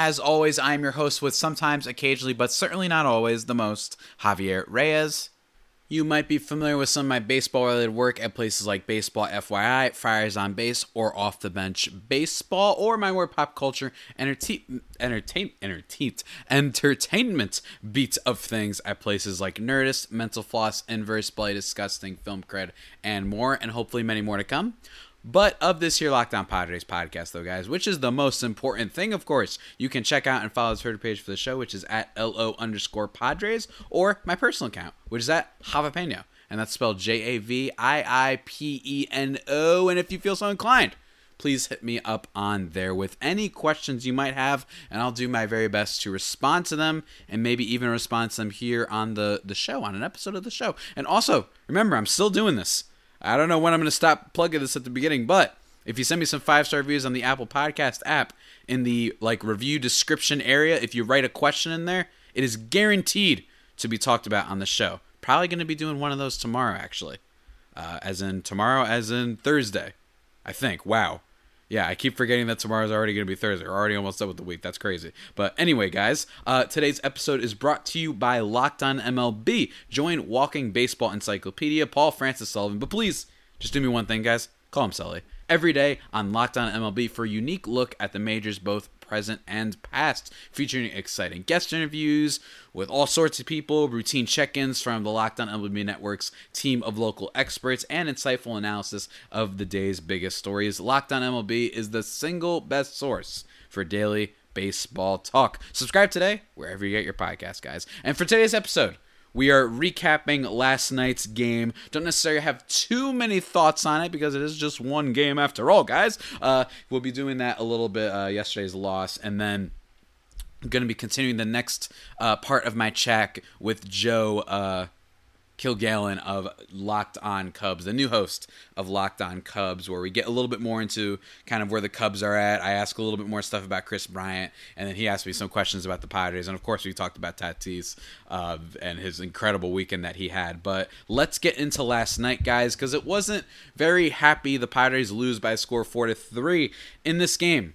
As always, I'm your host with sometimes, occasionally, but certainly not always, the most, Javier Reyes. You might be familiar with some of my baseball related work at places like Baseball FYI, Friars on Base, or Off the Bench Baseball, or my more pop culture entertain, entertain, entertain, entertainment beats of things at places like Nerdist, Mental Floss, Inverse, Bloody Disgusting, Film Cred, and more, and hopefully many more to come. But of this here Locked On Padres podcast, though, guys, which is the most important thing, of course, you can check out and follow the Twitter page for the show, which is at LO underscore Padres, or my personal account, which is at Javapeno. And that's spelled J A V I I P E N O. And if you feel so inclined, please hit me up on there with any questions you might have, and I'll do my very best to respond to them and maybe even respond to them here on the, the show, on an episode of the show. And also, remember, I'm still doing this. I don't know when I'm going to stop plugging this at the beginning, but if you send me some five star reviews on the Apple Podcast app in the like review description area, if you write a question in there, it is guaranteed to be talked about on the show. Probably going to be doing one of those tomorrow, actually. Uh, as in tomorrow, as in Thursday, I think. Wow. Yeah, I keep forgetting that tomorrow's already going to be Thursday. We're already almost done with the week. That's crazy. But anyway, guys, uh, today's episode is brought to you by Locked On MLB. Join Walking Baseball Encyclopedia, Paul Francis Sullivan. But please, just do me one thing, guys. Call him Sully. Every day on Locked On MLB for a unique look at the majors, both present and past, featuring exciting guest interviews with all sorts of people, routine check ins from the Locked On MLB Network's team of local experts, and insightful analysis of the day's biggest stories. Locked On MLB is the single best source for daily baseball talk. Subscribe today wherever you get your podcast, guys. And for today's episode, we are recapping last night's game. Don't necessarily have too many thoughts on it because it is just one game after all, guys. Uh, we'll be doing that a little bit uh, yesterday's loss, and then I'm going to be continuing the next uh, part of my chat with Joe uh, Kilgallen of Locked On Cubs, the new host of Locked On Cubs, where we get a little bit more into kind of where the Cubs are at. I ask a little bit more stuff about Kris Bryant, and then he asked me some questions about the Padres, and of course we talked about Tatis uh, and his incredible weekend that he had. But let's get into last night, guys, because it wasn't very happy. The Padres lose by a score four to three in this game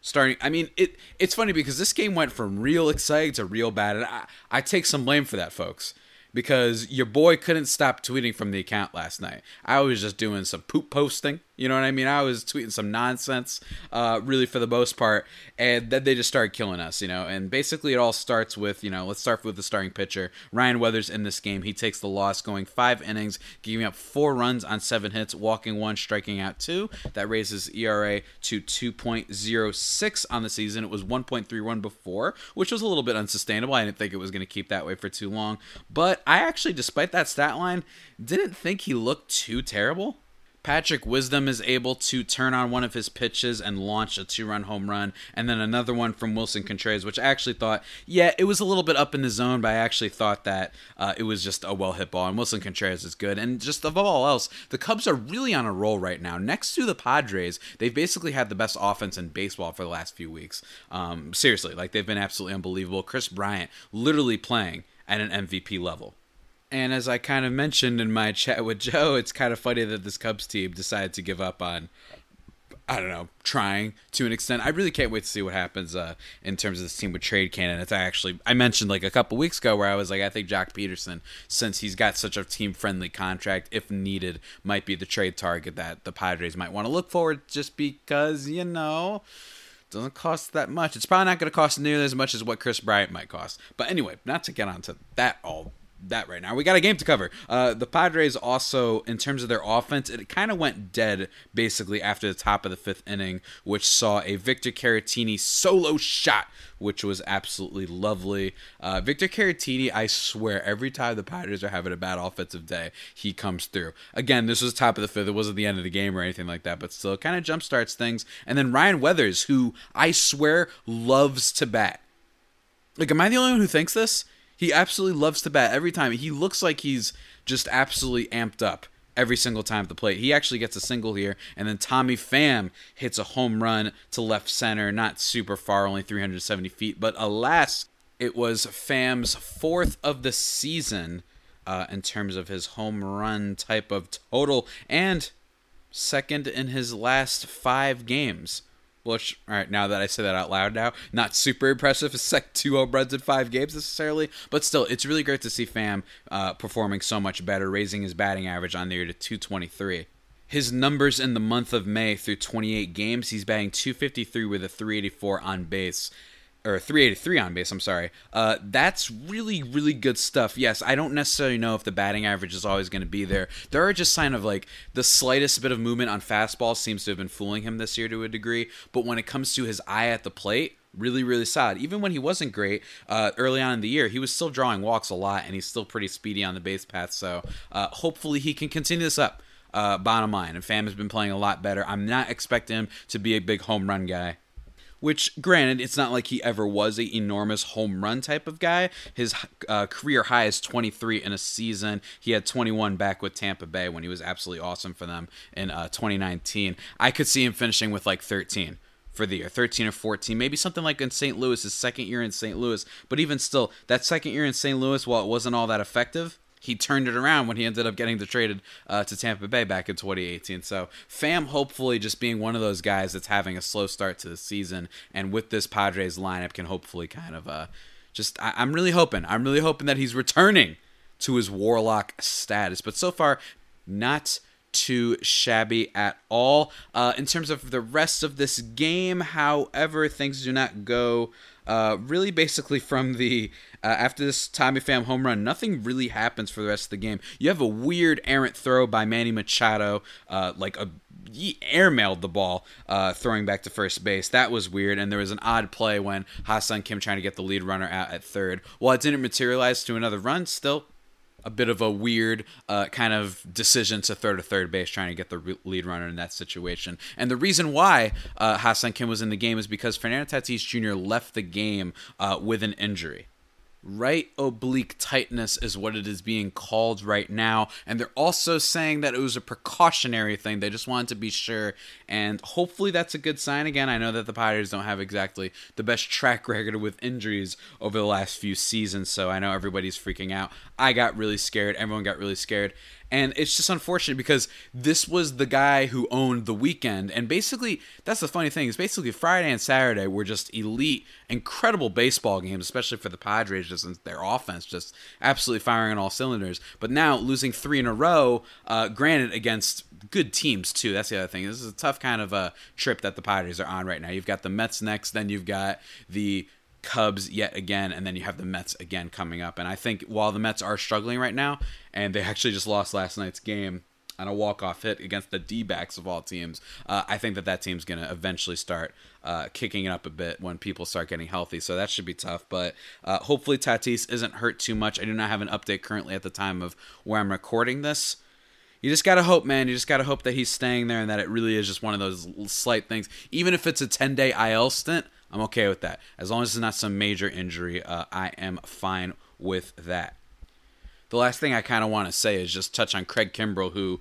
starting i mean it it's funny because this game went from real exciting to real bad and i, I take some blame for that folks because your boy couldn't stop tweeting from the account last night. I was just doing some poop posting. You know what I mean? I was tweeting some nonsense, uh, really for the most part, and then they just started killing us, you know. And basically, it all starts with, you know, let's start with the starting pitcher, Ryan Weathers. In this game, he takes the loss, going five innings, giving up four runs on seven hits, walking one, striking out two. That raises ERA to 2.06 on the season. It was 1.31 before, which was a little bit unsustainable. I didn't think it was going to keep that way for too long, but I actually, despite that stat line, didn't think he looked too terrible. Patrick Wisdom is able to turn on one of his pitches and launch a two run home run, and then another one from Willson Contreras, which I actually thought, yeah, it was a little bit up in the zone, but I actually thought that uh, it was just a well hit ball, and Willson Contreras is good. And just above all else, the Cubs are really on a roll right now. Next to the Padres, they've basically had the best offense in baseball for the last few weeks. Um, seriously, like they've been absolutely unbelievable. Kris Bryant literally playing at an MVP level. And as I kind of mentioned in my chat with Joe, it's kind of funny that this Cubs team decided to give up on, I don't know, trying to an extent. I really can't wait to see what happens uh, in terms of this team with trade candidates. I actually I mentioned like a couple weeks ago where I was like, I think Joc Pederson, since he's got such a team friendly contract, if needed, might be the trade target that the Padres might want to look forward just because you know doesn't cost that much. It's probably not going to cost nearly as much as what Kris Bryant might cost. But anyway, not to get onto that all that right now. We got a game to cover. Uh, the Padres also, in terms of their offense, it kind of went dead basically after the top of the fifth inning, which saw a Victor Caratini solo shot, which was absolutely lovely. Uh, Victor Caratini, I swear, every time the Padres are having a bad offensive day, he comes through. Again, this was top of the fifth. It wasn't the end of the game or anything like that, but still kind of jump starts things. And then Ryan Weathers, who I swear loves to bat Like, am I the only one who thinks this? He absolutely loves to bat every time. He looks like he's just absolutely amped up every single time at the plate. He actually gets a single here, and then Tommy Pham hits a home run to left center, not super far, only 370 feet. But alas, it was Pham's fourth of the season uh, in terms of his home run type of total, and second in his last five games. Which, all right, now that I say that out loud now, not super impressive. It's like two home runs in five games necessarily, but still, it's really great to see Pham uh, performing so much better, raising his batting average on the year to 223. His numbers in the month of May through 28 games, he's batting 253 with a 384 on base or 383 on base. I'm sorry. Uh, that's really really good stuff. Yes, I don't necessarily know if the batting average is always going to be there. There are just signs of like the slightest bit of movement on fastball seems to have been fooling him this year to a degree. But when it comes to his eye at the plate, really really solid. Even when he wasn't great uh, early on in the year, he was still drawing walks a lot, and he's still pretty speedy on the base path. So uh, hopefully he can continue this up. Uh, bottom line, and Pham has been playing a lot better. I'm not expecting him to be a big home run guy which granted it's not like he ever was a enormous home run type of guy. His uh, career high is 23 in a season. He had 21 back with tampa bay when he was absolutely awesome for them in uh, 2019 i could see him finishing with like 13 for the year 13 or 14 maybe something like in st louis his second year in st louis. But even still that second year in st louis while it wasn't all that effective he turned it around when he ended up getting traded uh, to Tampa Bay back in 2018. So Pham, hopefully just being one of those guys that's having a slow start to the season, and with this Padres lineup can hopefully kind of uh, just I- I'm really hoping I'm really hoping that he's returning to his warlock status. But so far, not too shabby at all. Uh, in terms of the rest of this game, however, things do not go uh, really basically from the uh, after this Tommy Pham home run, nothing really happens for the rest of the game. You have a weird errant throw by Manny Machado, uh, like a he airmailed the ball, uh, throwing back to first base. That was weird, and there was an odd play when Ha-Seong Kim trying to get the lead runner out at third. While it didn't materialize to another run, still a bit of a weird uh, kind of decision to throw to third base, trying to get the lead runner in that situation. And the reason why uh, Ha-Seong Kim was in the game is because Fernando Tatis Jr. left the game uh, with an injury right oblique tightness is what it is being called right now. And they're also saying that it was a precautionary thing. They just wanted to be sure. And hopefully that's a good sign. Again, I know that the Padres don't have exactly the best track record with injuries over the last few seasons. So I know everybody's freaking out. I got really scared. Everyone got really scared. And it's just unfortunate because this was the guy who owned the weekend. And basically, that's the funny thing is basically Friday and Saturday were just elite, incredible baseball games, especially for the Padres, just their offense just absolutely firing on all cylinders. But now losing three in a row, uh, granted against good teams too. That's the other thing. This is a tough kind of a trip that the Padres are on right now. You've got the Mets next, then you've got the Cubs yet again, and then you have the Mets again coming up. And I think while the Mets are struggling right now, and they actually just lost last night's game on a walk-off hit against the D-backs of all teams, uh, I think that that team's going to eventually start uh, kicking it up a bit when people start getting healthy. So that should be tough. But uh, hopefully Tatis isn't hurt too much. I do not have an update currently at the time of where I'm recording this you just gotta hope, man. You just gotta hope that he's staying there and that it really is just one of those slight things. Even if it's a 10 day IL stint, I'm okay with that. As long as it's not some major injury, uh, I am fine with that. The last thing I kind of want to say is just touch on Craig Kimbrel, who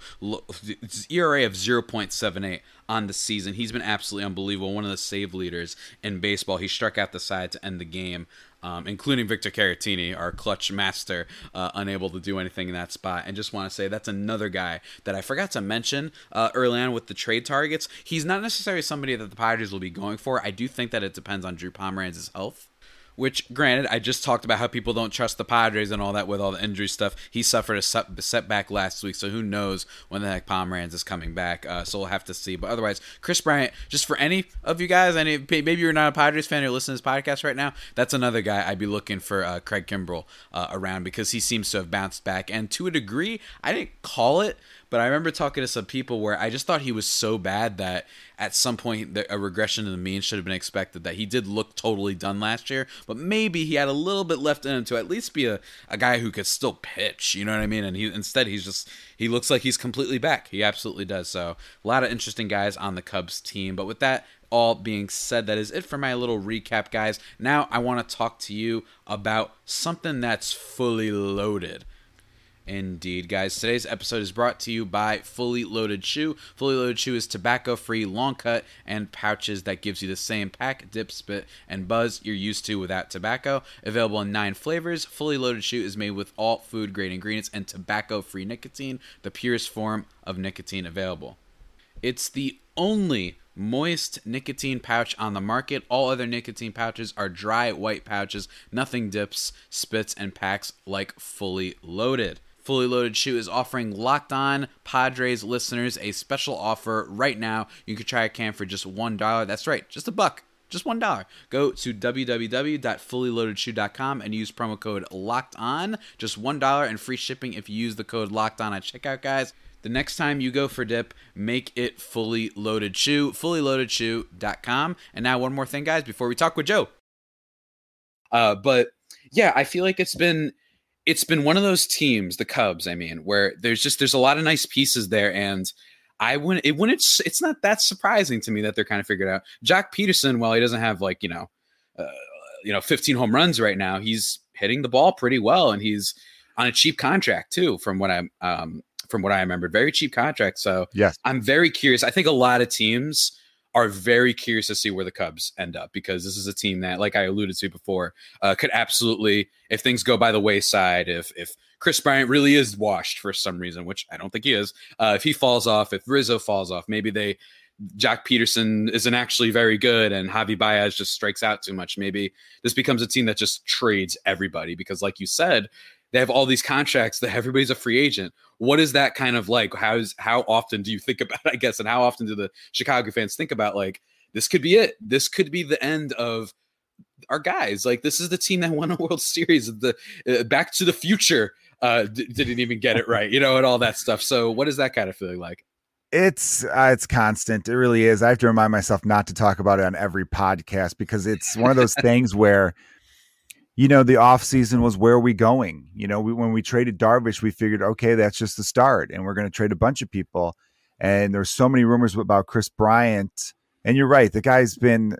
ERA of 0.78 on the season. He's been absolutely unbelievable. One of the save leaders in baseball. He struck out the side to end the game um, including Victor Caratini, our clutch master, uh, unable to do anything in that spot. And just want to say that's another guy that I forgot to mention uh, early on with the trade targets. He's not necessarily somebody that the Padres will be going for. I do think that it depends on Drew Pomeranz's health. Which, granted, I just talked about how people don't trust the Padres and all that with all the injury stuff. He suffered a setback last week, so who knows when the heck Pomeranz is coming back. Uh, so we'll have to see. But otherwise, Kris Bryant, just for any of you guys, any maybe you're not a Padres fan, you're listening to this podcast right now, that's another guy I'd be looking for uh, Craig Kimbrel uh, around because he seems to have bounced back. And to a degree, I didn't call it but I remember talking to some people where I just thought he was so bad that at some point a regression to the mean should have been expected. That he did look totally done last year, but maybe he had a little bit left in him to at least be a, a guy who could still pitch. You know what I mean? And he instead he's just he looks like he's completely back. He absolutely does. So a lot of interesting guys on the Cubs team. But with that all being said, that is it for my little recap, guys. Now I want to talk to you about something that's fully loaded. Indeed, guys. Today's episode is brought to you by Fully Loaded Chew. Fully Loaded Chew is tobacco-free, long cut, and pouches that gives you the same pack, dip, spit, and buzz you're used to without tobacco. Available in nine flavors, Fully Loaded Chew is made with all food-grade ingredients and tobacco-free nicotine, the purest form of nicotine available. It's the only moist nicotine pouch on the market. All other nicotine pouches are dry white pouches, nothing dips, spits, and packs like Fully Loaded. Fully Loaded Chew is offering Locked On Padres listeners a special offer right now. You can try a can for just $1. That's right, just a buck. Just one dollar. Go to www.fullyloadedchew.com and use promo code Locked On. Just one dollar and free shipping if you use the code Locked On at checkout, guys. The next time you go for dip, make it fully loaded chew. Fullyloadedchew.com. And now one more thing, guys, before we talk with Joe. Uh, but yeah, I feel like it's been it's been one of those teams, the Cubs, I mean, where there's just there's a lot of nice pieces there, and I wouldn't it wouldn't it's, it's not that surprising to me that they're kind of figured out. Joc Pederson, while he doesn't have like you know, uh, you know, 15 home runs right now, he's hitting the ball pretty well, and he's on a cheap contract too, from what I'm um from what I remember, very cheap contract. So yes, I'm very curious. I think a lot of teams are very curious to see where the Cubs end up because this is a team that, like I alluded to before, uh, could absolutely, if things go by the wayside, if if Kris Bryant really is washed for some reason, which I don't think he is, uh, if he falls off, if Rizzo falls off, maybe they Joc Pederson isn't actually very good and Javi Baez just strikes out too much. Maybe this becomes a team that just trades everybody because, like you said, they have all these contracts that everybody's a free agent. What is that kind of like? How's how often do you think about? I guess, and how often do the Chicago fans think about like this could be it? This could be the end of our guys. Like this is the team that won a World Series. The uh, Back to the Future uh, d- didn't even get it right, you know, and all that stuff. So, what is that kind of feeling like? It's uh, it's constant. It really is. I have to remind myself not to talk about it on every podcast because it's one of those things where you know, the off season was where are we going? You know, we, when we traded Darvish, we figured, okay, that's just the start, and we're going to trade a bunch of people. And there's so many rumors about Kris Bryant, and you're right, the guy's been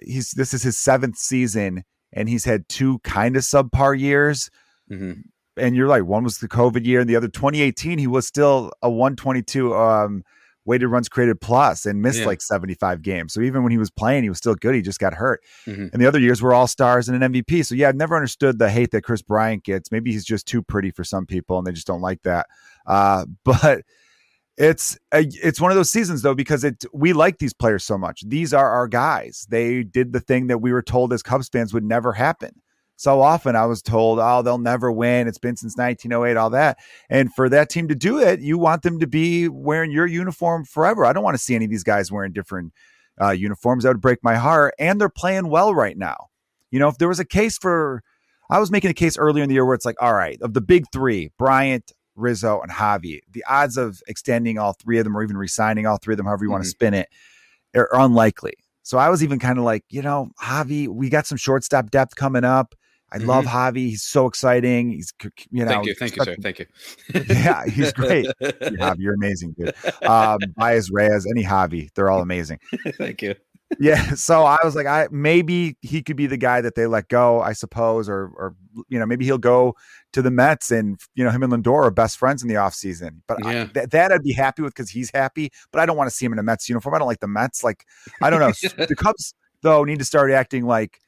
he's this is his seventh season, and he's had two kind of subpar years. Mm-hmm. And you're right, one was the COVID year, and the other 2018, he was still a 122 um, weighted runs created plus and missed yeah. like 75 games. So even when he was playing, he was still good. He just got hurt. Mm-hmm. And the other years were all stars and an MVP. So yeah, I've never understood the hate that Kris Bryant gets. Maybe he's just too pretty for some people and they just don't like that. Uh, but it's a, it's one of those seasons though because it we like these players so much. These are our guys. They did the thing that we were told as Cubs fans would never happen so often I was told, oh, they'll never win. It's been since 1908, all that. And for that team to do it, you want them to be wearing your uniform forever. I don't want to see any of these guys wearing different uh, uniforms. That would break my heart. And they're playing well right now. You know, if there was a case for, I was making a case earlier in the year where it's like, all right, of the big three, Bryant, Rizzo, and Javi, the odds of extending all three of them or even resigning all three of them, however you mm-hmm. want to spin it, are unlikely. So I was even kind of like, you know, Javi, we got some shortstop depth coming up. I mm-hmm. love Javi. He's so exciting. He's you know. Thank you, thank you, sir. Thank you. yeah, he's great. Javi, you're amazing, dude. Um, Baez, Reyes, any Javi, they're all amazing. thank you. yeah, so I was like, I maybe he could be the guy that they let go, I suppose, or or you know maybe he'll go to the Mets and you know him and Lindor are best friends in the offseason. But yeah. I, th- that I'd be happy with because he's happy. But I don't want to see him in a Mets uniform. I don't like the Mets. Like I don't know. the Cubs though need to start acting like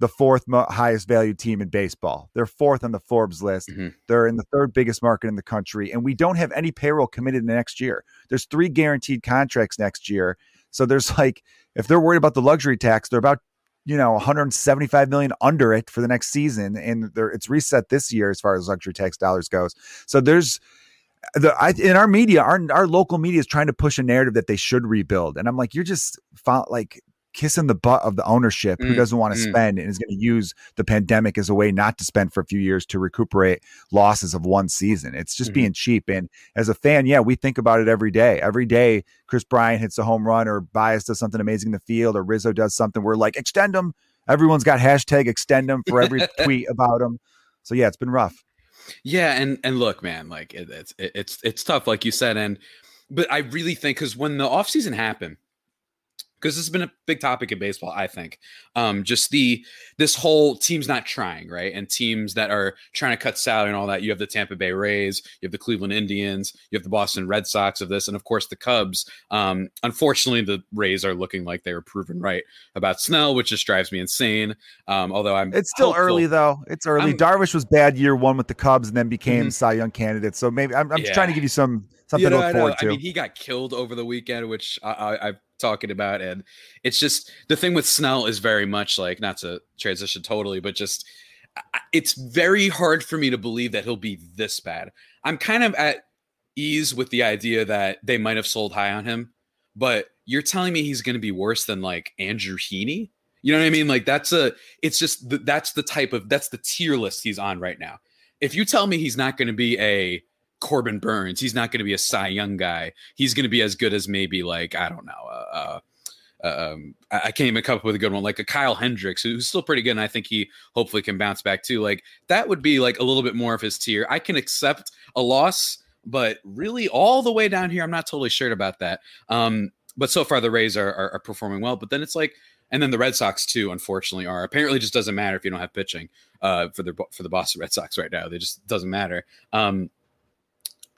the fourth mo- highest valued team in baseball. They're fourth on the Forbes list. Mm-hmm. They're in the third biggest market in the country, and we don't have any payroll committed in the next year. There's three guaranteed contracts next year. So there's like, if they're worried about the luxury tax, they're about you know 175 million under it for the next season, and it's reset this year as far as luxury tax dollars goes. So there's the I, in our media, our our local media is trying to push a narrative that they should rebuild, and I'm like, you're just like kissing the butt of the ownership who mm, doesn't want to mm. spend and is going to use the pandemic as a way not to spend for a few years to recuperate losses of one season. It's just mm-hmm. being cheap. And as a fan, yeah, we think about it every day. Every day, Kris Bryant hits a home run or Baez does something amazing in the field or Rizzo does something. We're like, extend them. Everyone's got hashtag extend them for every tweet about them. So yeah, it's been rough. Yeah, and and look, man, like it, it's it, it's it's tough, like you said, and but I really think because when the offseason happened, because this has been a big topic in baseball i think um, just the this whole teams not trying right and teams that are trying to cut salary and all that you have the tampa bay rays you have the cleveland indians you have the boston red sox of this and of course the cubs um, unfortunately the rays are looking like they were proven right about snell which just drives me insane um, although i'm it's still hopeful. early though it's early I'm- darvish was bad year one with the cubs and then became Mhm. cy young candidate so maybe i'm, I'm Yeah. trying to give you some something You know, to I look know. forward I to mean, he got killed over the weekend, which I, I, I'm talking about, and it's just the thing with Snell is very much like not to transition totally, but just it's very hard for me to believe that he'll be this bad. I'm kind of at ease with the idea that they might have sold high on him, but you're telling me he's going to be worse than like Andrew Heaney. You know what I mean? Like that's a, it's just th- that's the type of that's the tier list he's on right now. If you tell me he's not going to be a Corbin Burnes. He's not going to be a Cy Young guy. He's going to be as good as maybe like I don't know. Uh, uh, um, I, I can't even come up with a good one like a Kyle Hendricks, who's still pretty good, and I think he hopefully can bounce back too. Like that would be like a little bit more of his tier. I can accept a loss, but really all the way down here, I'm not totally sure about that. Um, but so far the Rays are, are, are performing well. But then it's like, and then the Red Sox too, unfortunately, are apparently just doesn't matter if you don't have pitching uh, for the for the Boston Red Sox right now. They just doesn't matter. Um,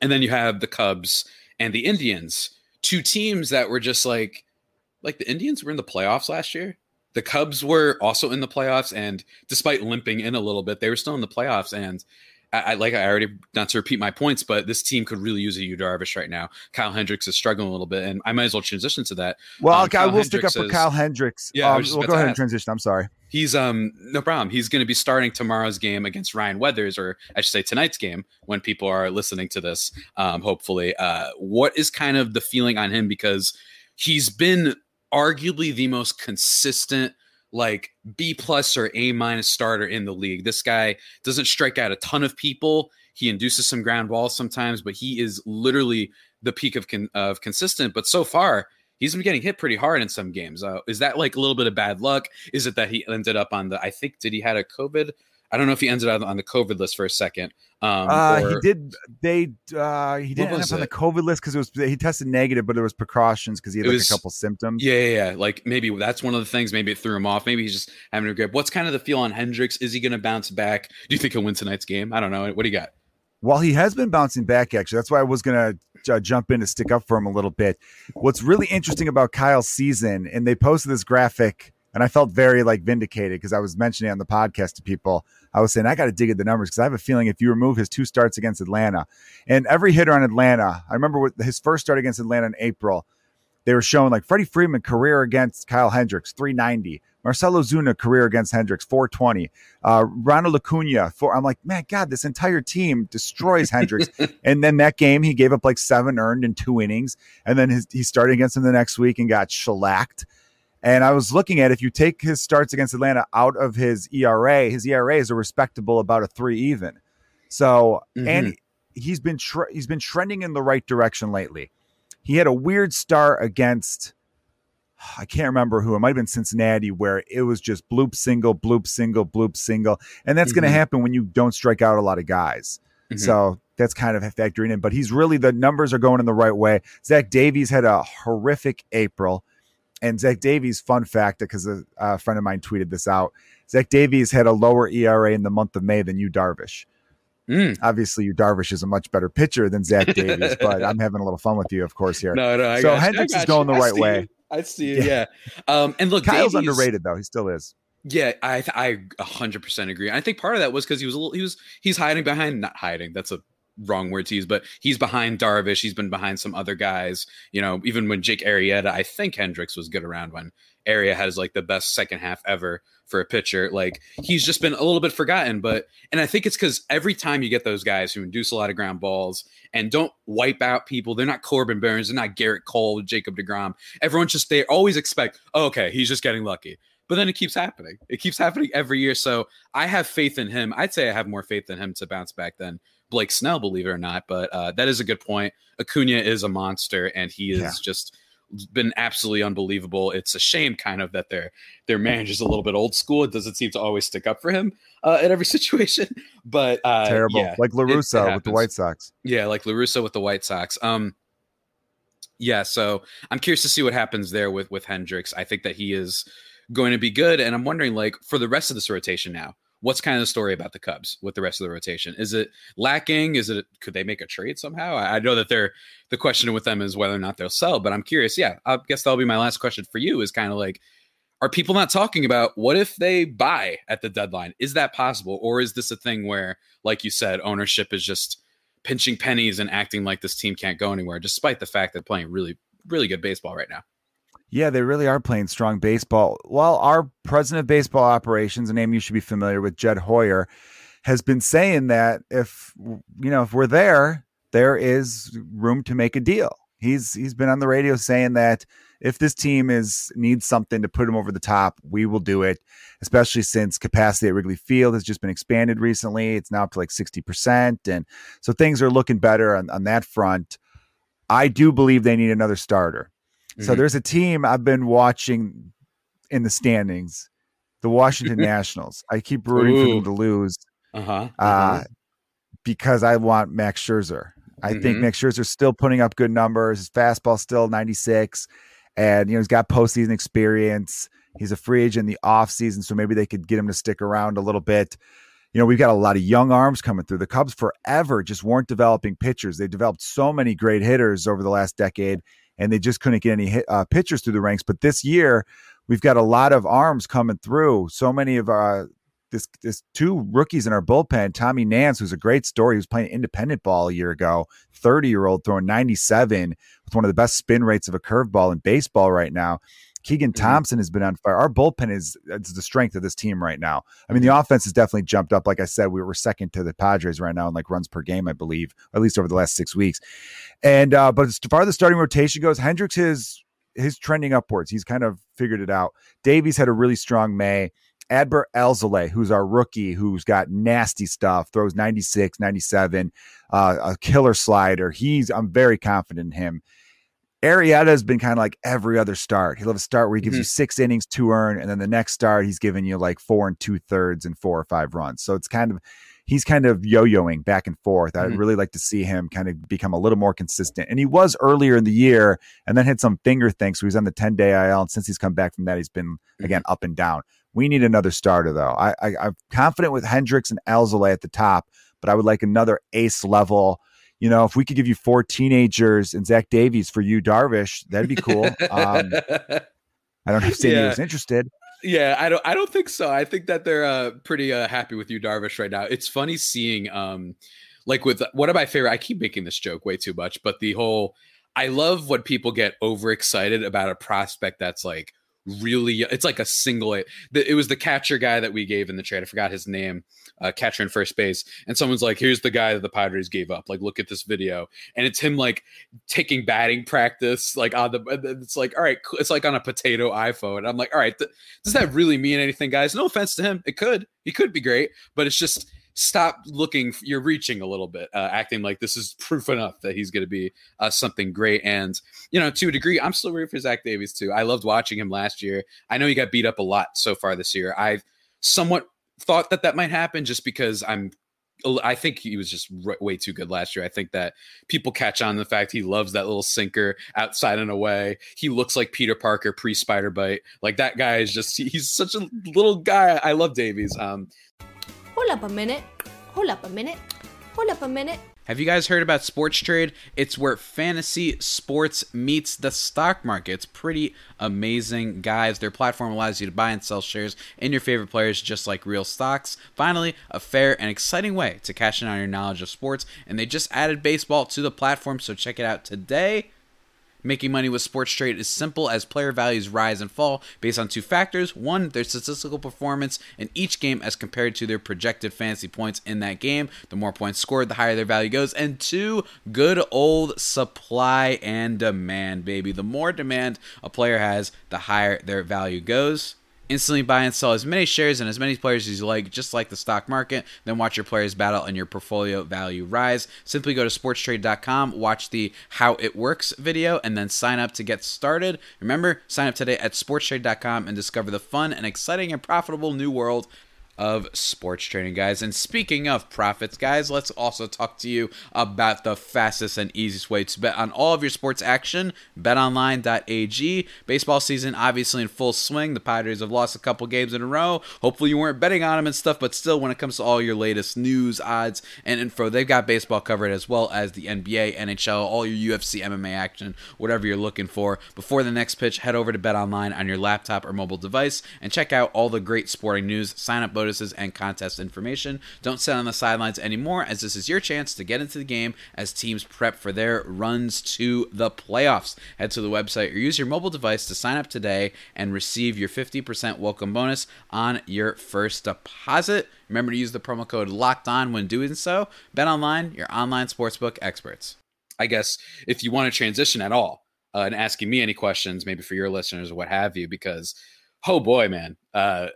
and then you have the Cubs and the Indians, two teams that were just like like the Indians were in the playoffs last year. The Cubs were also in the playoffs, and despite limping in a little bit, they were still in the playoffs. And I, I like I already not to repeat my points, but this team could really use a Yu Darvish right now. Kyle Hendricks is struggling a little bit, and I might as well transition to that. well um, i will stick up Hendricks for kyle hendricks Yeah, um, well go ahead and transition i'm sorry He's um no problem. He's going to be starting tomorrow's game against Ryan Weathers, or I should say tonight's game when people are listening to this. Um, hopefully, uh, what is kind of the feeling on him because he's been arguably the most consistent like B plus or A minus starter in the league. This guy doesn't strike out a ton of people. He induces some ground balls sometimes, but he is literally the peak of con- of consistent. But so far, he's been getting hit pretty hard in some games. Uh, is that like a little bit of bad luck? Is it that he ended up on the? I think did he had a COVID? I don't know if he ended up on the COVID list for a second. Um, uh, or- he did. They uh, he didn't end up on the? COVID list because it was he tested negative, but there was precautions because he had like was- a couple symptoms. Yeah, yeah, yeah. Like maybe that's one of the things. Maybe it threw him off. Maybe he's just having a grip. What's kind of the feel on Hendricks? Is he going to bounce back? Do you think he'll win tonight's game? I don't know. What do you got? Well, he has been bouncing back. Actually, that's why I was gonna uh, jump in to stick up for him a little bit. What's really interesting about Kyle's season, and they posted this graphic, and I felt very like vindicated because I was mentioning on the podcast to people. I was saying I got to dig at the numbers because I have a feeling if you remove his two starts against Atlanta, and every hitter on Atlanta, I remember his first start against Atlanta in April, they were showing like Freddie Freeman career against Kyle Hendricks, 390. Marcell Ozuna career against Hendricks, 420. Uh, Ronald Acuna, four. I'm like, man, God, this entire team destroys Hendricks. and then that game, he gave up like seven earned in two innings. And then his, he started against him the next week and got shellacked. And I was looking at if you take his starts against Atlanta out of his ERA, his ERA is a respectable about a three even. So and he's been tre- he's been trending in the right direction lately. He had a weird start against I can't remember who. It might have been Cincinnati, where it was just bloop single, bloop single, bloop single, and that's going Mhm. to happen when you don't strike out a lot of guys. Mhm. So that's kind of factoring in. But he's really the numbers are going in the right way. Zach Davies had a horrific April, and Zach Davies, fun fact, because a, a friend of mine tweeted this out. Zach Davies had a lower ERA in the month of May than Yu Darvish. Mm. Obviously, Yu Darvish is a much better pitcher than Zach Davies, but I'm having a little fun with you, of course, here. No, no. I So you. Hendricks is going you. the right way. you. I see. Yeah. Yeah. Um, and look, Kyle's Davies- underrated though. He still is. Yeah, I I hundred percent agree. I think part of that was because he was a little he was he's hiding behind not hiding. That's a wrong word to use, but he's behind Darvish. He's been behind some other guys. You know, even when Jake Arrieta, I think Hendricks was good around when Arrieta has like the best second half ever for a pitcher. Like he's just been a little bit forgotten. But and I think it's because every time you get those guys who induce a lot of ground balls and don't wipe out people, they're not Corbin Burnes, they're not Gerrit Cole, Jacob Degrom. Everyone just they always expect, oh, okay, he's just getting lucky. But then it keeps happening. It keeps happening every year. So I have faith in him. I'd say I have more faith in him to bounce back than Blake Snell, believe it or not. But uh, that is a good point. Acuna is a monster, and he is Yeah. just been absolutely unbelievable. It's a shame, kind of, that their their manager's a little bit old school. It doesn't seem to always stick up for him uh, in every situation. But uh, Terrible. yeah, like it- it with the. White Sox. yeah, like La Russa with the White Sox. Um, Yeah, so I'm curious to see what happens there with with Hendricks. I think that he is going to be good, and I'm wondering like for the rest of this rotation now, what's kind of the story about the Cubs with the rest of the rotation? Is it lacking? Is it could they make a trade somehow? I, I know that they're the question with them is whether or not they'll sell, but I'm curious. Yeah, I guess that'll be my last question for you. Is kind of like, are people not talking about what if they buy at the deadline? Is that possible, or is this a thing where, like you said, ownership is just pinching pennies and acting like this team can't go anywhere, despite the fact they're playing really, really good baseball right now. Yeah, they really are playing strong baseball. Well, our president of baseball operations, a name you should be familiar with, Jed Hoyer, has been saying that if you know if we're there, there is room to make a deal. He's he's been on the radio saying that if this team is needs something to put them over the top, we will do it. Especially since capacity at Wrigley Field has just been expanded recently. It's now up to like sixty percent, and so things are looking better on, on that front. I do believe they need another starter. Mm-hmm. So there's a team I've been watching in the standings, the Washington Nationals. I keep rooting Ooh. for them to lose. Uh-huh. Uh, uh-huh. because I want Max Scherzer. I mm-hmm. think Max Scherzer's still putting up good numbers. His fastball still 96. And you know, he's got postseason experience. He's a free agent in the offseason, so maybe they could get him to stick around a little bit. You know, we've got a lot of young arms coming through. The Cubs forever just weren't developing pitchers. They developed so many great hitters over the last decade, and they just couldn't get any hit, uh, pitchers through the ranks. But this year, we've got a lot of arms coming through. So many of our uh, this this two rookies in our bullpen, Tommy Nance, who's a great story. Was playing independent ball a year ago, 30 year old throwing 97 with one of the best spin rates of a curveball in baseball right now. Keegan mm-hmm. Thompson has been on fire. Our bullpen is, the strength of this team right now. I mean, the mm-hmm. offense has definitely jumped up. Like I said, we were second to the Padres right now in like runs per game, I believe, at least over the last six weeks. And uh, but as far as the starting rotation goes, Hendricks is his trending upwards. He's kind of figured it out. Davies had a really strong May. Adbert Alzolay, who's our rookie, who's got nasty stuff, throws 96, 97, uh, a killer slider. He's I'm very confident in him. Arrieta has been kind of like every other start. He'll have a start where he gives mm-hmm. you six innings to earn, and then the next start he's giving you like four and two thirds and four or five runs. So it's kind of he's kind of yo-yoing back and forth. I'd mm-hmm. really like to see him kind of become a little more consistent. And he was earlier in the year, and then had some finger things. So he's on the ten day IL, and since he's come back from that, he's been mm-hmm. again up and down. We need another starter though. I, I I'm confident with Hendricks and Alzolay at the top, but I would like another ace level you know, if we could give you four teenagers and Zach Davies for Yu, Darvish, that'd be cool. Um, I don't know if Sandy yeah. was interested. Yeah, I don't. I don't think so. I think that they're uh, pretty uh, happy with Yu, Darvish, right now. It's funny seeing, um, like with one of my favorite. I keep making this joke way too much, but the whole. I love when people get overexcited about a prospect that's like really it's like a single it, it was the catcher guy that we gave in the trade i forgot his name uh, catcher in first base and someone's like here's the guy that the padres gave up like look at this video and it's him like taking batting practice like on the it's like all right it's like on a potato iphone i'm like all right th- does that really mean anything guys? No offense to him it could he could be great but it's just stop looking you're reaching a little bit uh, acting like this is proof enough that he's going to be uh, something great and you know to a degree i'm still rooting for zach davies too i loved watching him last year i know he got beat up a lot so far this year i've somewhat thought that that might happen just because i'm I think he was just way too good last year. I think that people catch on the fact he loves that little sinker outside and away. He looks like Peter Parker pre spider bite. Like that guy is just he's such a little guy. I love Davies. Um, Hold up a minute. Hold up a minute. Hold up a minute. Have you guys heard about Sports Trade? It's where fantasy sports meets the stock market. It's pretty amazing, guys. Their platform allows you to buy and sell shares in your favorite players just like real stocks. Finally, a fair and exciting way to cash in on your knowledge of sports. And they just added baseball to the platform, so check it out today. Making money with sports trade is simple as player values rise and fall based on two factors. One, their statistical performance in each game as compared to their projected fantasy points in that game. The more points scored, the higher their value goes. And two, good old supply and demand, baby. The more demand a player has, the higher their value goes. Instantly buy and sell as many shares and as many players as you like, just like the stock market. Then watch your players battle and your portfolio value rise. Simply go to sportstrade.com, watch the How It Works video, and then sign up to get started. Remember, sign up today at sportstrade.com and discover the fun and exciting and profitable new world of sports trading, guys. And speaking of profits, guys, let's also talk to you about the fastest and easiest way to bet on all of your sports action. BetOnline.ag. Baseball season obviously in full swing. The Padres have lost a couple games in a row. Hopefully, you weren't betting on them and stuff, but still, when it comes to all your latest news, odds, and info, they've got baseball covered as well as the NBA, NHL, all your UFC, MMA action, whatever you're looking for. Before the next pitch, head over to BetOnline on your laptop or mobile device and check out all the great sporting news, sign up bonuses, and contest information. Don't sit on the sidelines anymore, as this is your chance to get into the game as teams prep for their runs to the playoffs. Head to the website or use your mobile device to sign up today and receive your 50% welcome bonus on your first deposit. Remember to use the promo code locked on when doing so. Bet online, your online sportsbook experts. I guess if you want to transition at all uh, and asking me any questions, maybe for your listeners or what have you, because oh boy, man, uh,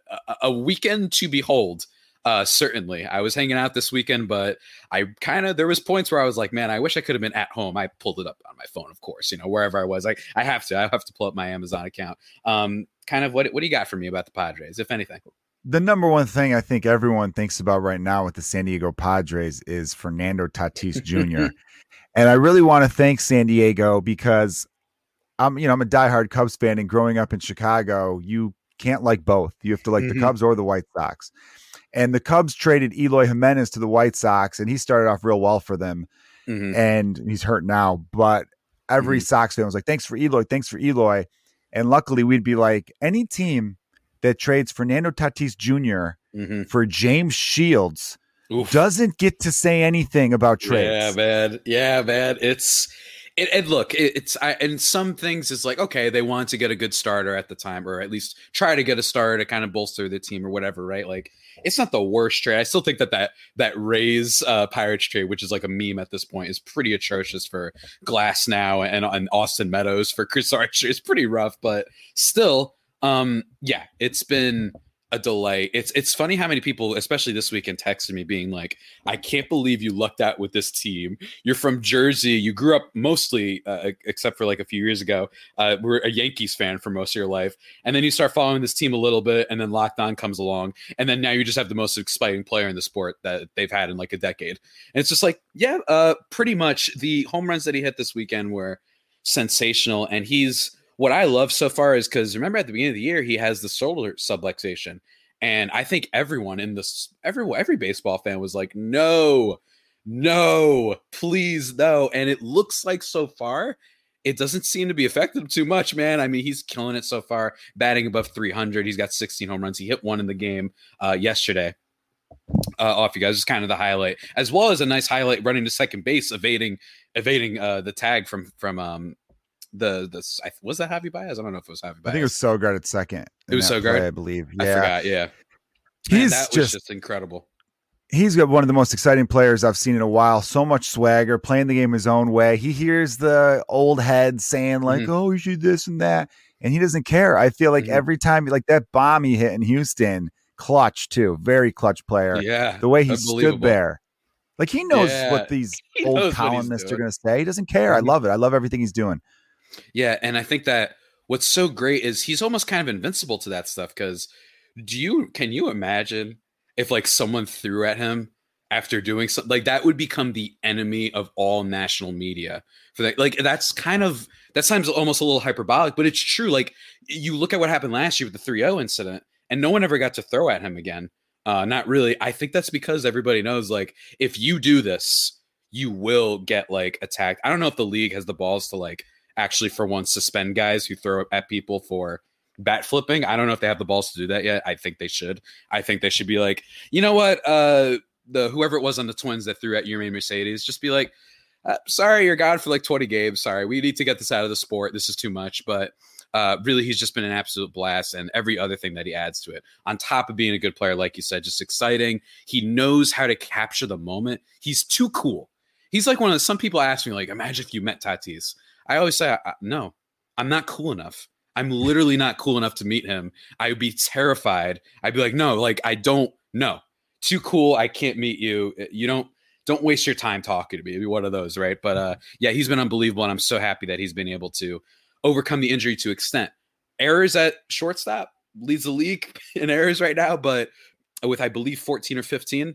a, weekend to behold. Uh, certainly, I was hanging out this weekend, but I kind of there was points where I was like, man, I wish I could have been at home. I pulled it up on my phone, of course, you know, wherever I was. Like, I have to, I have to pull up my Amazon account. Um, kind of what what do you got for me about the Padres, if anything? The number one thing I think everyone thinks about right now with the San Diego Padres is Fernando Tatis Jr. and I really want to thank San Diego because I'm, you know, I'm a diehard Cubs fan, and growing up in Chicago, you can't like both. You have to like Mhm. the Cubs or the White Sox. And the Cubs traded Eloy Jimenez to the White Sox, and he started off real well for them. Mhm. And he's hurt now, but every Sox fan was like, "Thanks for Eloy, thanks for Eloy." And luckily, we'd be like, any team that trades Fernando Tatis Jr. Mhm. for James Shields Oof. doesn't get to say anything about trades. Yeah, man. Yeah, man. It's it, and look, it, it's I, and some things it's like okay, they want to get a good starter at the time, or at least try to get a starter to kind of bolster the team or whatever, right? Like it's not the worst trade. I still think that that that Rays uh, Pirates trade, which is like a meme at this point, is pretty atrocious for Glasnow and and Austin Meadows for Chris Archer. It's pretty rough, but still, um, yeah, it's been a delay. It's it's funny how many people, especially this weekend, texted me being like, "I can't believe you lucked out with this team. You're from Jersey. You grew up mostly, uh, except for like a few years ago, uh, we're a Yankees fan for most of your life, and then you start following this team a little bit, and then Locked On comes along, and then now you just have the most exciting player in the sport that they've had in like a decade. And it's just like, yeah, uh, pretty much the home runs that he hit this weekend were sensational, and he's what I love so far is because remember at the beginning of the year he has the shoulder subluxation, and I think everyone in this every every baseball fan was like, no, no, please no, and it looks like so far it doesn't seem to be affecting him too much, man. I mean, he's killing it so far, batting above 300. He's got 16 home runs. He hit one in the game uh, yesterday. Uh, off you guys, is kind of the highlight, as well as a nice highlight running to second base, evading evading uh, the tag from from um, the the I- was that Javi Baez? I don't know if it was Javi Baez. I think it was Sogard at second. It was Sogard? play, I believe. I Yeah, forgot. Yeah, Man, he's that was just, just incredible. he's got one of the most exciting players I've seen in a while. So much swagger, playing the game his own way. He hears the old heads saying like, Mhm. "Oh, you should this and that," and he doesn't care. I feel like Mhm. every time, like that bomb he hit in Houston, clutch too, very clutch player. Yeah, The way he stood there, like he knows Yeah, what these he old knows what he's columnists are going to say. He doesn't care. I Mhm. love it. I love everything he's doing. Yeah, and I think that what's so great is he's almost kind of invincible to that stuff because do you can you imagine if like someone threw at him after doing something like that would become the enemy of all national media for that like that's kind of that sounds almost a little hyperbolic but it's true like you look at what happened last year with the 3-0 incident and no one ever got to throw at him again uh not really i think that's because everybody knows like if you do this you will get like attacked i don't know if the league has the balls to like actually for once suspend guys who throw at people for bat flipping. I don't know if they have the balls to do that yet. I think they should. I think they should be like, you know what, uh, the whoever it was on the Twins that threw at Yermin Mercedes, just be like, uh, sorry, you're gone for like 20 games. Sorry, we need to get this out of the sport. This is too much. But uh, really, he's just been an absolute blast, and every other thing that he adds to it, on top of being a good player, like you said, just exciting. He knows how to capture the moment. He's too cool. He's like one of the, some people ask me, like, imagine if you met Tatis. I always say, no, I'm not cool enough. I'm literally not cool enough to meet him. I would be terrified. I'd be like, no, like I don't know. Too cool. I can't meet you. You don't don't waste your time talking to me. Be one of those, right? But uh yeah, he's been unbelievable, and I'm so happy that he's been able to overcome the injury to extent. Errors at shortstop leads the league in errors right now, but with I believe 14 or 15,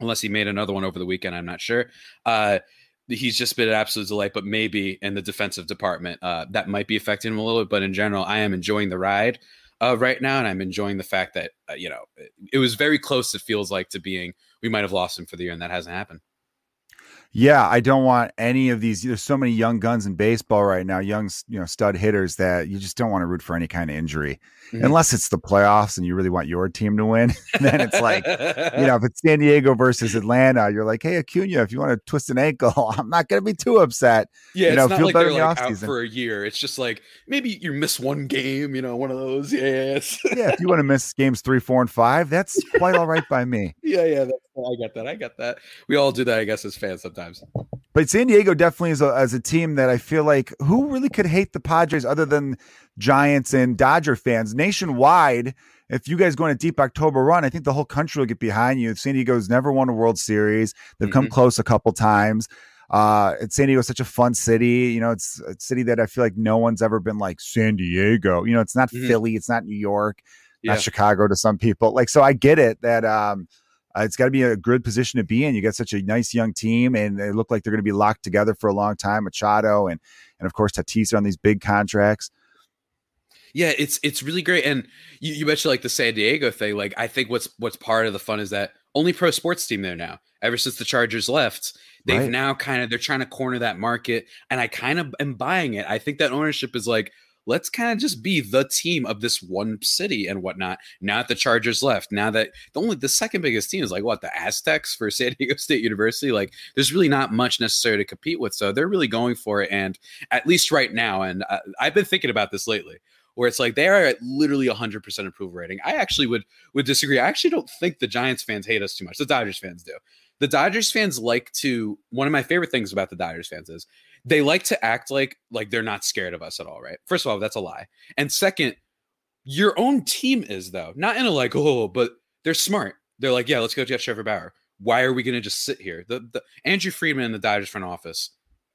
unless he made another one over the weekend. I'm not sure. Uh, he's just been an absolute delight, but maybe in the defensive department, uh, that might be affecting him a little bit. But in general, I am enjoying the ride uh, right now, and I'm enjoying the fact that uh, you know it, it was very close. It feels like to being we might have lost him for the year, and that hasn't happened. Yeah, I don't want any of these. There's so many young guns in baseball right now, young you know stud hitters that you just don't want to root for any kind of injury, mm-hmm. unless it's the playoffs and you really want your team to win. then it's like, you know, if it's San Diego versus Atlanta, you're like, hey Acuna, if you want to twist an ankle, I'm not going to be too upset. Yeah, you know, it's not like they're like out for a year. It's just like maybe you miss one game, you know, one of those. Yes. yeah, if you want to miss games three, four, and five, that's quite all right by me. Yeah, yeah, I get that. I get that. We all do that, I guess, as fans sometimes. But San Diego definitely is a, as a team that I feel like who really could hate the Padres other than Giants and Dodger fans nationwide. If you guys go on a deep October run, I think the whole country will get behind you. San Diego's never won a World Series. They've mm-hmm. come close a couple times. Uh, San Diego is such a fun city. You know, it's a city that I feel like no one's ever been like San Diego. You know, it's not mm-hmm. Philly, it's not New York, yeah. not Chicago to some people. Like, so I get it that um, uh, it's got to be a good position to be in. You got such a nice young team, and they look like they're going to be locked together for a long time. Machado and and of course Tatis on these big contracts. Yeah, it's it's really great. And you, you mentioned like the San Diego thing. Like I think what's what's part of the fun is that only pro sports team there now. Ever since the Chargers left, they've right. now kind of they're trying to corner that market, and I kind of am buying it. I think that ownership is like let's kind of just be the team of this one city and whatnot. Now that the Chargers left, now that the only the second biggest team is like what the Aztecs for San Diego State University, like there's really not much necessary to compete with. So they're really going for it, and at least right now, and uh, I've been thinking about this lately where it's like they are at literally 100% approval rating. I actually would would disagree. I actually don't think the Giants fans hate us too much. The Dodgers fans do. The Dodgers fans like to one of my favorite things about the Dodgers fans is they like to act like like they're not scared of us at all, right? First of all, that's a lie. And second, your own team is though, not in a like, oh, but they're smart. They're like, yeah, let's go get Trevor Bauer. Why are we going to just sit here? The, the Andrew Friedman in the Dodgers front office,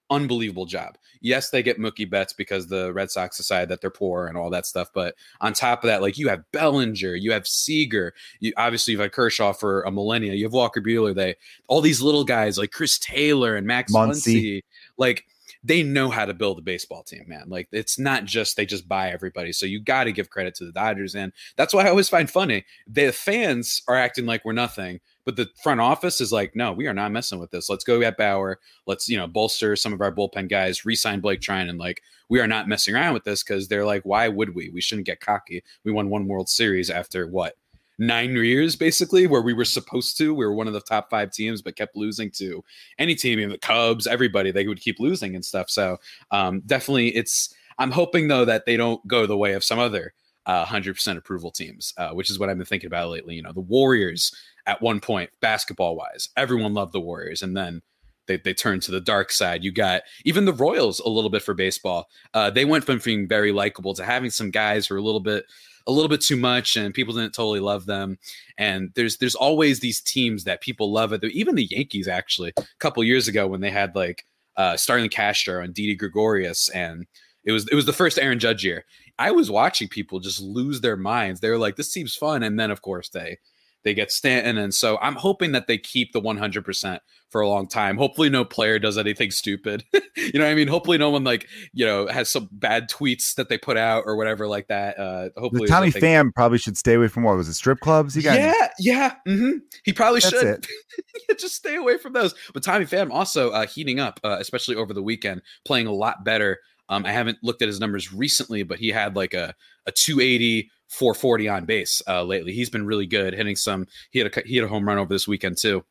unbelievable job. Yes, they get Mookie Betts because the Red Sox decide that they're poor and all that stuff. But on top of that, like you have Bellinger, you have Seager, you obviously you've had Kershaw for a millennia, you have Walker Buehler. They all these little guys like Chris Taylor and Max Muncy, like they know how to build a baseball team, man. Like it's not just they just buy everybody. So you got to give credit to the Dodgers, and that's why I always find funny the fans are acting like we're nothing, but the front office is like, no, we are not messing with this. Let's go get Bauer. Let's you know bolster some of our bullpen guys, re-sign Blake Treinen, and like we are not messing around with this because they're like, why would we? We shouldn't get cocky. We won one World Series after what nine years basically where we were supposed to we were one of the top five teams but kept losing to any team even the cubs everybody they would keep losing and stuff so um, definitely it's i'm hoping though that they don't go the way of some other uh, 100% approval teams uh, which is what i've been thinking about lately you know the warriors at one point basketball wise everyone loved the warriors and then they, they turned to the dark side. You got even the Royals a little bit for baseball. Uh, they went from being very likable to having some guys who are a little bit a little bit too much and people didn't totally love them. And there's there's always these teams that people love it. Even the yankees actually a couple years ago when they had like uh Starlin Castro and didi gregorius and it was it was the first aaron judge year. I was watching people just lose their minds. They were like this seems fun. And then of course they they get Stanton. And so I'm hoping that they keep the 100% for a long time. Hopefully, no player does anything stupid. you know what I mean? Hopefully, no one like, you know, has some bad tweets that they put out or whatever like that. Uh, hopefully, the Tommy Pham probably should stay away from what was it, strip clubs? He got yeah, yeah. Mm-hmm. He probably That's should just stay away from those. But Tommy Pham also uh, heating up, uh, especially over the weekend, playing a lot better. Um, I haven't looked at his numbers recently, but he had like a, a 280 440 on base uh, lately. He's been really good, hitting some. He had a he had a home run over this weekend too.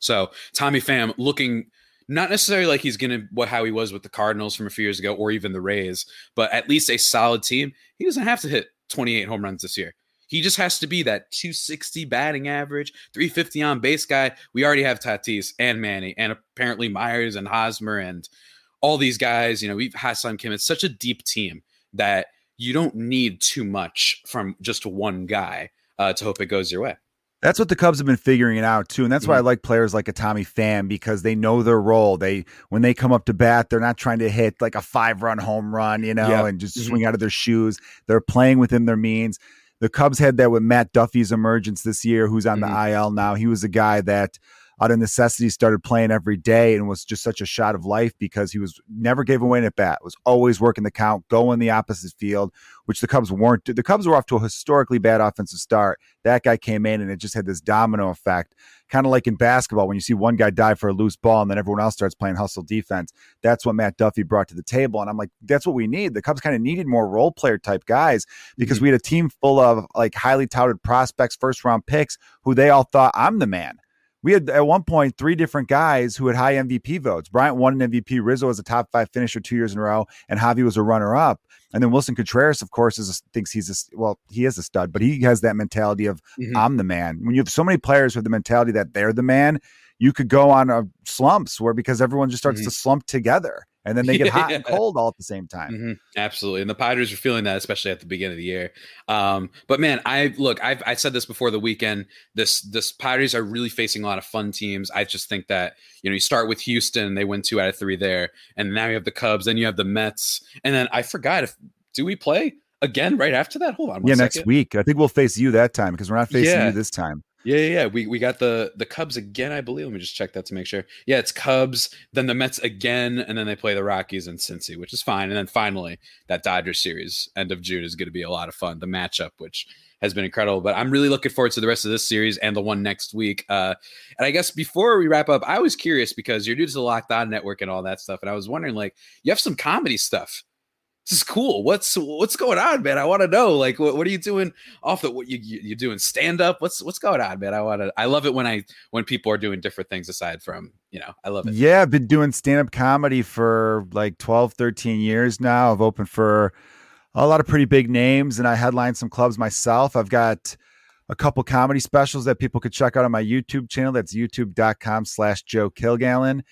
So Tommy Pham looking not necessarily like he's gonna what how he was with the Cardinals from a few years ago or even the Rays, but at least a solid team. He doesn't have to hit 28 home runs this year. He just has to be that 260 batting average, 350 on base guy. We already have Tatis and Manny, and apparently Myers and Hosmer and all these guys. You know, we've Ha-Seong Kim. It's such a deep team that you don't need too much from just one guy uh, to hope it goes your way. That's what the Cubs have been figuring it out too, and that's mm-hmm. why I like players like a Tommy Pham because they know their role. They when they come up to bat, they're not trying to hit like a five run home run, you know, and just mm-hmm. swing out of their shoes. They're playing within their means. The Cubs had that with Matt Duffy's emergence this year, who's on Mhm. the IL now. He was a guy that out of necessity started playing every day and was just such a shot of life because he was never gave away an at bat, was always working the count, going the opposite field, which the Cubs weren't. The Cubs were off to a historically bad offensive start. That guy came in and it just had this domino effect. Kind of like in basketball, when you see one guy dive for a loose ball and then everyone else starts playing hustle defense. That's what Matt Duffy brought to the table. And I'm like, that's what we need. The Cubs kind of needed more role player type guys because mm-hmm. we had a team full of like highly touted prospects, first round picks who they all thought I'm the man. We had at one point three different guys who had high MVP votes. Bryant won an MVP. Rizzo was a top five finisher two years in a row, and Javi was a runner up. And then Willson Contreras, of course, is a, thinks he's a well, he is a stud, but he has that mentality of Mhm. I'm the man. When you have so many players with the mentality that they're the man, you could go on a slumps where because everyone just starts Mhm. to slump together, and then they get hot and cold all at the same time. Mhm, absolutely, and the Padres are feeling that, especially at the beginning of the year. Um, but man, I look, I've I said this before the weekend. This this Padres are really facing a lot of fun teams. I just think that you know you start with Houston, they win two out of three there, and now you have the Cubs, then you have the Mets, and then I forgot if do we play again right after that? Hold on, one Yeah, next week I think we'll face you that time because we're not facing Yeah. you this time. Yeah, yeah, yeah. We we got the the Cubs again, I believe. Let me just check that to make sure. Yeah, it's Cubs, then the Mets again, and then they play the Rockies and Cincy, which is fine. And then finally, that Dodgers series, end of June, is going to be a lot of fun. The matchup, which has been incredible, but I'm really looking forward to the rest of this series and the one next week. Uh, and I guess before we wrap up, I was curious because you're new to the Locked On Network and all that stuff, and I was wondering, like, you have some comedy stuff. This is cool. What's what's going on, man? I want to know. Like, what, what are you doing off the? What you you, doing stand up? What's what's going on, man? I want to. I love it when I when people are doing different things aside from you know. I love it. Yeah, I've been doing stand up comedy for like 12, 13 years now. I've opened for a lot of pretty big names and I headline some clubs myself. I've got a couple comedy specials that people could check out on my YouTube channel. That's youtube.com slash Joe Kilgallen.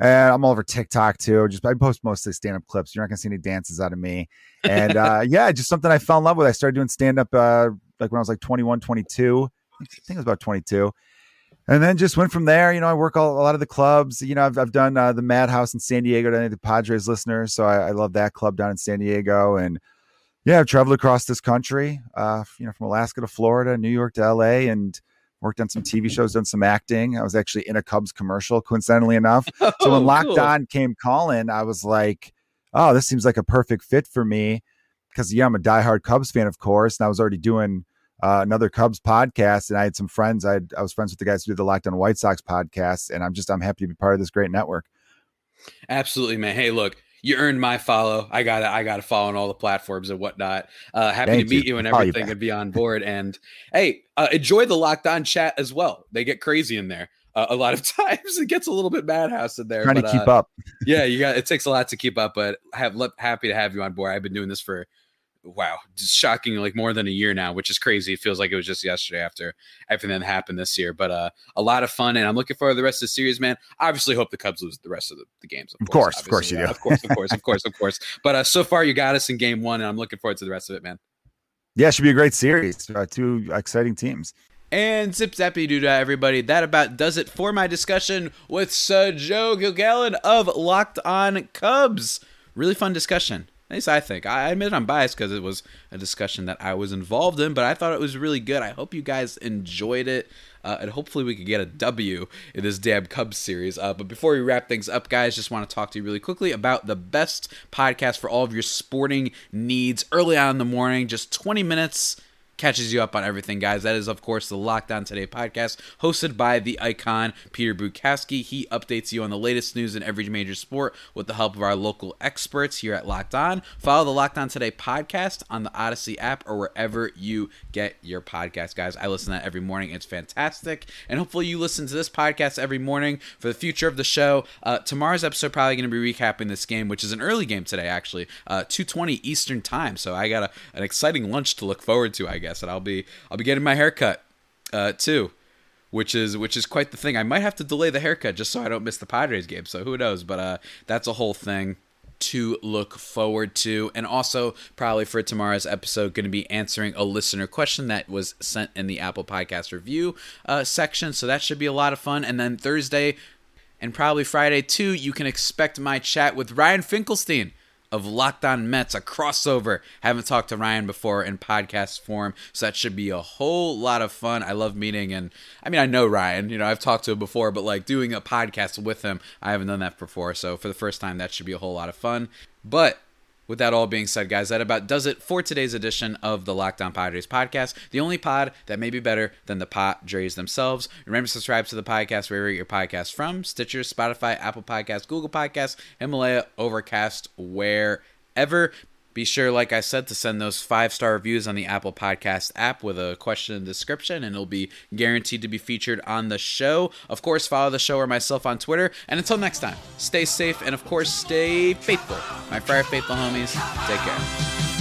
And I'm all over TikTok too. Just I post mostly stand up clips. You're not gonna see any dances out of me. And uh, yeah, just something I fell in love with. I started doing stand up uh, like when I was like 21, 22. I think it was about 22 and then just went from there. You know, I work all, a lot of the clubs. You know, I've, I've done uh, the Madhouse in San Diego to any of the Padres listeners. So I, I love that club down in San Diego. And yeah, I've traveled across this country, uh, you know, from Alaska to Florida, New York to LA, and worked on some TV shows, done some acting. I was actually in a Cubs commercial, coincidentally enough. So Oh, when Locked On came calling, I was like, oh, this seems like a perfect fit for me. Because, yeah, I'm a diehard Cubs fan, of course. And I was already doing uh, another Cubs podcast. And I had some friends. I, I was friends with the guys who did the Locked On White Sox podcast. And I'm just, I'm happy to be part of this great network. Absolutely, man. Hey, look, you earned my follow. I got to I got to follow on all the platforms and whatnot. Uh, happy Thank to meet you. you, and I'll you everything and be on board. And hey, uh, enjoy the Locked On chat as well. They get crazy in there. Uh, a lot of times it gets a little bit madhouse in there. Trying to but, keep uh, up. yeah, you got it takes a lot to keep up, but have happy to have you on board. I've been doing this for wow, just shocking like more than a year now, which is crazy. It feels like it was just yesterday after everything that happened this year. But uh a lot of fun and I'm looking forward to the rest of the series, man. Obviously hope the Cubs lose the rest of the, the games. Of course, of course obviously. you Yeah, do. Of course, of course, of course, of course. But uh so far you got us in game one and I'm looking forward to the rest of it, man. Yeah, it should be a great series. Uh, two exciting teams. And zip zappy doo dah, everybody. That about does it for my discussion with Sir Joe Kilgallen of Locked On Cubs. Really fun discussion. At least I think. I admit I'm biased because it was a discussion that I was involved in, but I thought it was really good. I hope you guys enjoyed it. Uh, and hopefully we could get a W in this damn Cubs series. Uh, but before we wrap things up, guys, just want to talk to you really quickly about the best podcast for all of your sporting needs early on in the morning. Just 20 minutes catches you up on everything, guys. That is, of course, the Locked On Today podcast, hosted by the icon Peter Bukowski. He updates you on the latest news in every major sport with the help of our local experts here at Locked On. Follow the Locked On Today podcast on the Odyssey app or wherever you get your podcast, guys. I listen to that every morning. It's fantastic. And hopefully you listen to this podcast every morning for the future of the show. Uh, tomorrow's episode probably going to be recapping this game, which is an early game today, actually, uh, 2.20 Eastern time. So I got a, an exciting lunch to look forward to, I guess. And I'll be I'll be getting my haircut uh, too which is which is quite the thing. I might have to delay the haircut just so I don't miss the Padres game. So who knows? But uh, that's a whole thing to look forward to. And also probably for tomorrow's episode, going to be answering a listener question that was sent in the Apple Podcast review uh, section. So that should be a lot of fun. And then Thursday and probably Friday too, you can expect my chat with Ryan Finkelstein of Locked On Mets, a crossover. Haven't talked to Ryan before in podcast form, so that should be a whole lot of fun. I love meeting, and I mean, I know Ryan, you know, I've talked to him before, but like doing a podcast with him, I haven't done that before. So for the first time, that should be a whole lot of fun. But with that all being said, guys, that about does it for today's edition of the Locked On Padres podcast. The only pod that may be better than the Padres themselves. Remember to subscribe to the podcast wherever your podcast from Stitcher, Spotify, Apple Podcasts, Google Podcasts, Himalaya, Overcast, wherever. Be sure, like I said, to send those five star reviews on the Apple Podcast app with a question and description, and it'll be guaranteed to be featured on the show. Of course, follow the show or myself on Twitter. And until next time, stay safe and, of course, stay faithful. My Friar Faithful homies, take care.